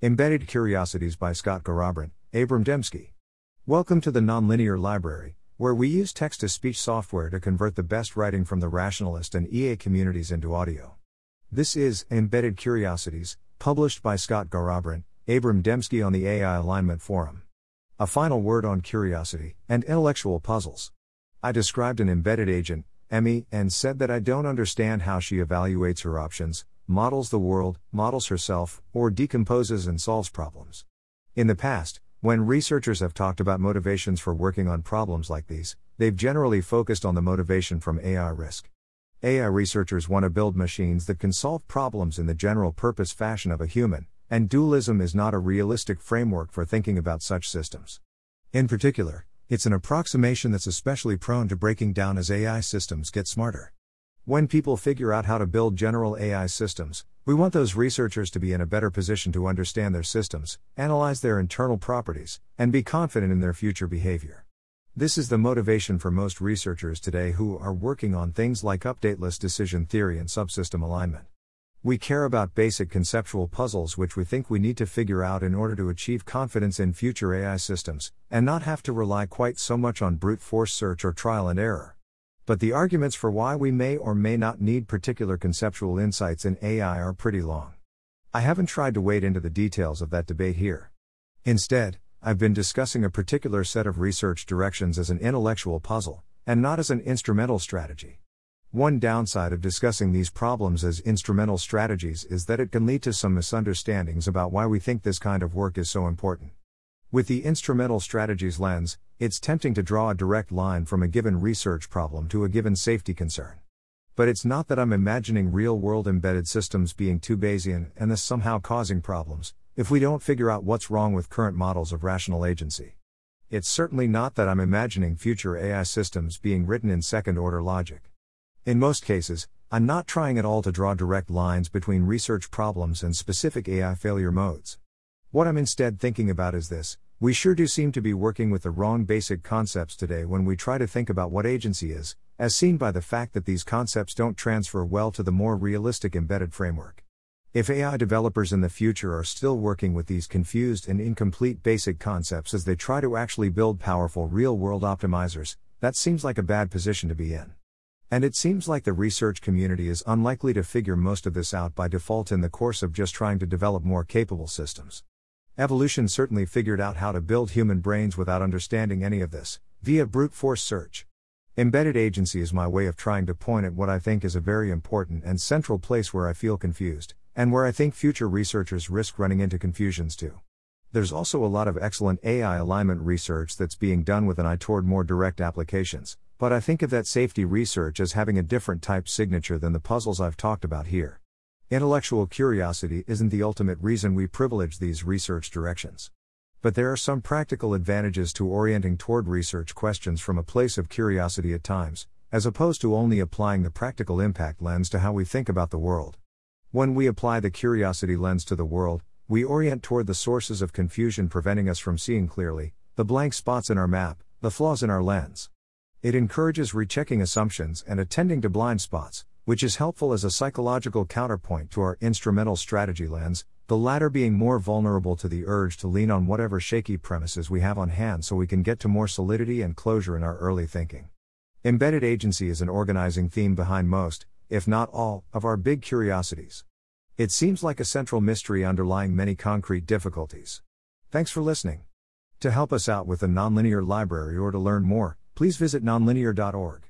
Embedded Curiosities by Scott Garrabrant, Abram Demski. Welcome to the Nonlinear Library, where we use text to speech software to convert the best writing from the rationalist and EA communities into audio. This is Embedded Curiosities, published by Scott Garrabrant, Abram Demski on the AI Alignment Forum. A final word on curiosity and intellectual puzzles. I described an embedded agent, Emmy, and said that I don't understand how she evaluates her options, models the world, models herself, or decomposes and solves problems. In the past, when researchers have talked about motivations for working on problems like these, they've generally focused on the motivation from AI risk. AI researchers want to build machines that can solve problems in the general purpose fashion of a human, and dualism is not a realistic framework for thinking about such systems. In particular, it's an approximation that's especially prone to breaking down as AI systems get smarter. When people figure out how to build general AI systems, we want those researchers to be in a better position to understand their systems, analyze their internal properties, and be confident in their future behavior. This is the motivation for most researchers today who are working on things like updateless decision theory and subsystem alignment. We care about basic conceptual puzzles which we think we need to figure out in order to achieve confidence in future AI systems, and not have to rely quite so much on brute force search or trial and error. But the arguments for why we may or may not need particular conceptual insights in AI are pretty long. I haven't tried to wade into the details of that debate here. Instead, I've been discussing a particular set of research directions as an intellectual puzzle, and not as an instrumental strategy. One downside of discussing these problems as instrumental strategies is that it can lead to some misunderstandings about why we think this kind of work is so important. With the instrumental strategies lens, it's tempting to draw a direct line from a given research problem to a given safety concern. But it's not that I'm imagining real world embedded systems being too Bayesian and thus somehow causing problems, if we don't figure out what's wrong with current models of rational agency. It's certainly not that I'm imagining future AI systems being written in second order logic. In most cases, I'm not trying at all to draw direct lines between research problems and specific AI failure modes. What I'm instead thinking about is this we sure do seem to be working with the wrong basic concepts today when we try to think about what agency is, as seen by the fact that these concepts don't transfer well to the more realistic embedded framework. If AI developers in the future are still working with these confused and incomplete basic concepts as they try to actually build powerful real world optimizers, that seems like a bad position to be in. And it seems like the research community is unlikely to figure most of this out by default in the course of just trying to develop more capable systems. Evolution certainly figured out how to build human brains without understanding any of this, via brute force search. Embedded agency is my way of trying to point at what I think is a very important and central place where I feel confused, and where I think future researchers risk running into confusions too. There's also a lot of excellent AI alignment research that's being done with an eye toward more direct applications, but I think of that safety research as having a different type signature than the puzzles I've talked about here. Intellectual curiosity isn't the ultimate reason we privilege these research directions. But there are some practical advantages to orienting toward research questions from a place of curiosity at times, as opposed to only applying the practical impact lens to how we think about the world. When we apply the curiosity lens to the world, we orient toward the sources of confusion preventing us from seeing clearly, the blank spots in our map, the flaws in our lens. It encourages rechecking assumptions and attending to blind spots, which is helpful as a psychological counterpoint to our instrumental strategy lens, the latter being more vulnerable to the urge to lean on whatever shaky premises we have on hand so we can get to more solidity and closure in our early thinking. Embedded agency is an organizing theme behind most, if not all, of our big curiosities. It seems like a central mystery underlying many concrete difficulties. Thanks for listening. To help us out with the Nonlinear Library or to learn more, please visit nonlinear.org.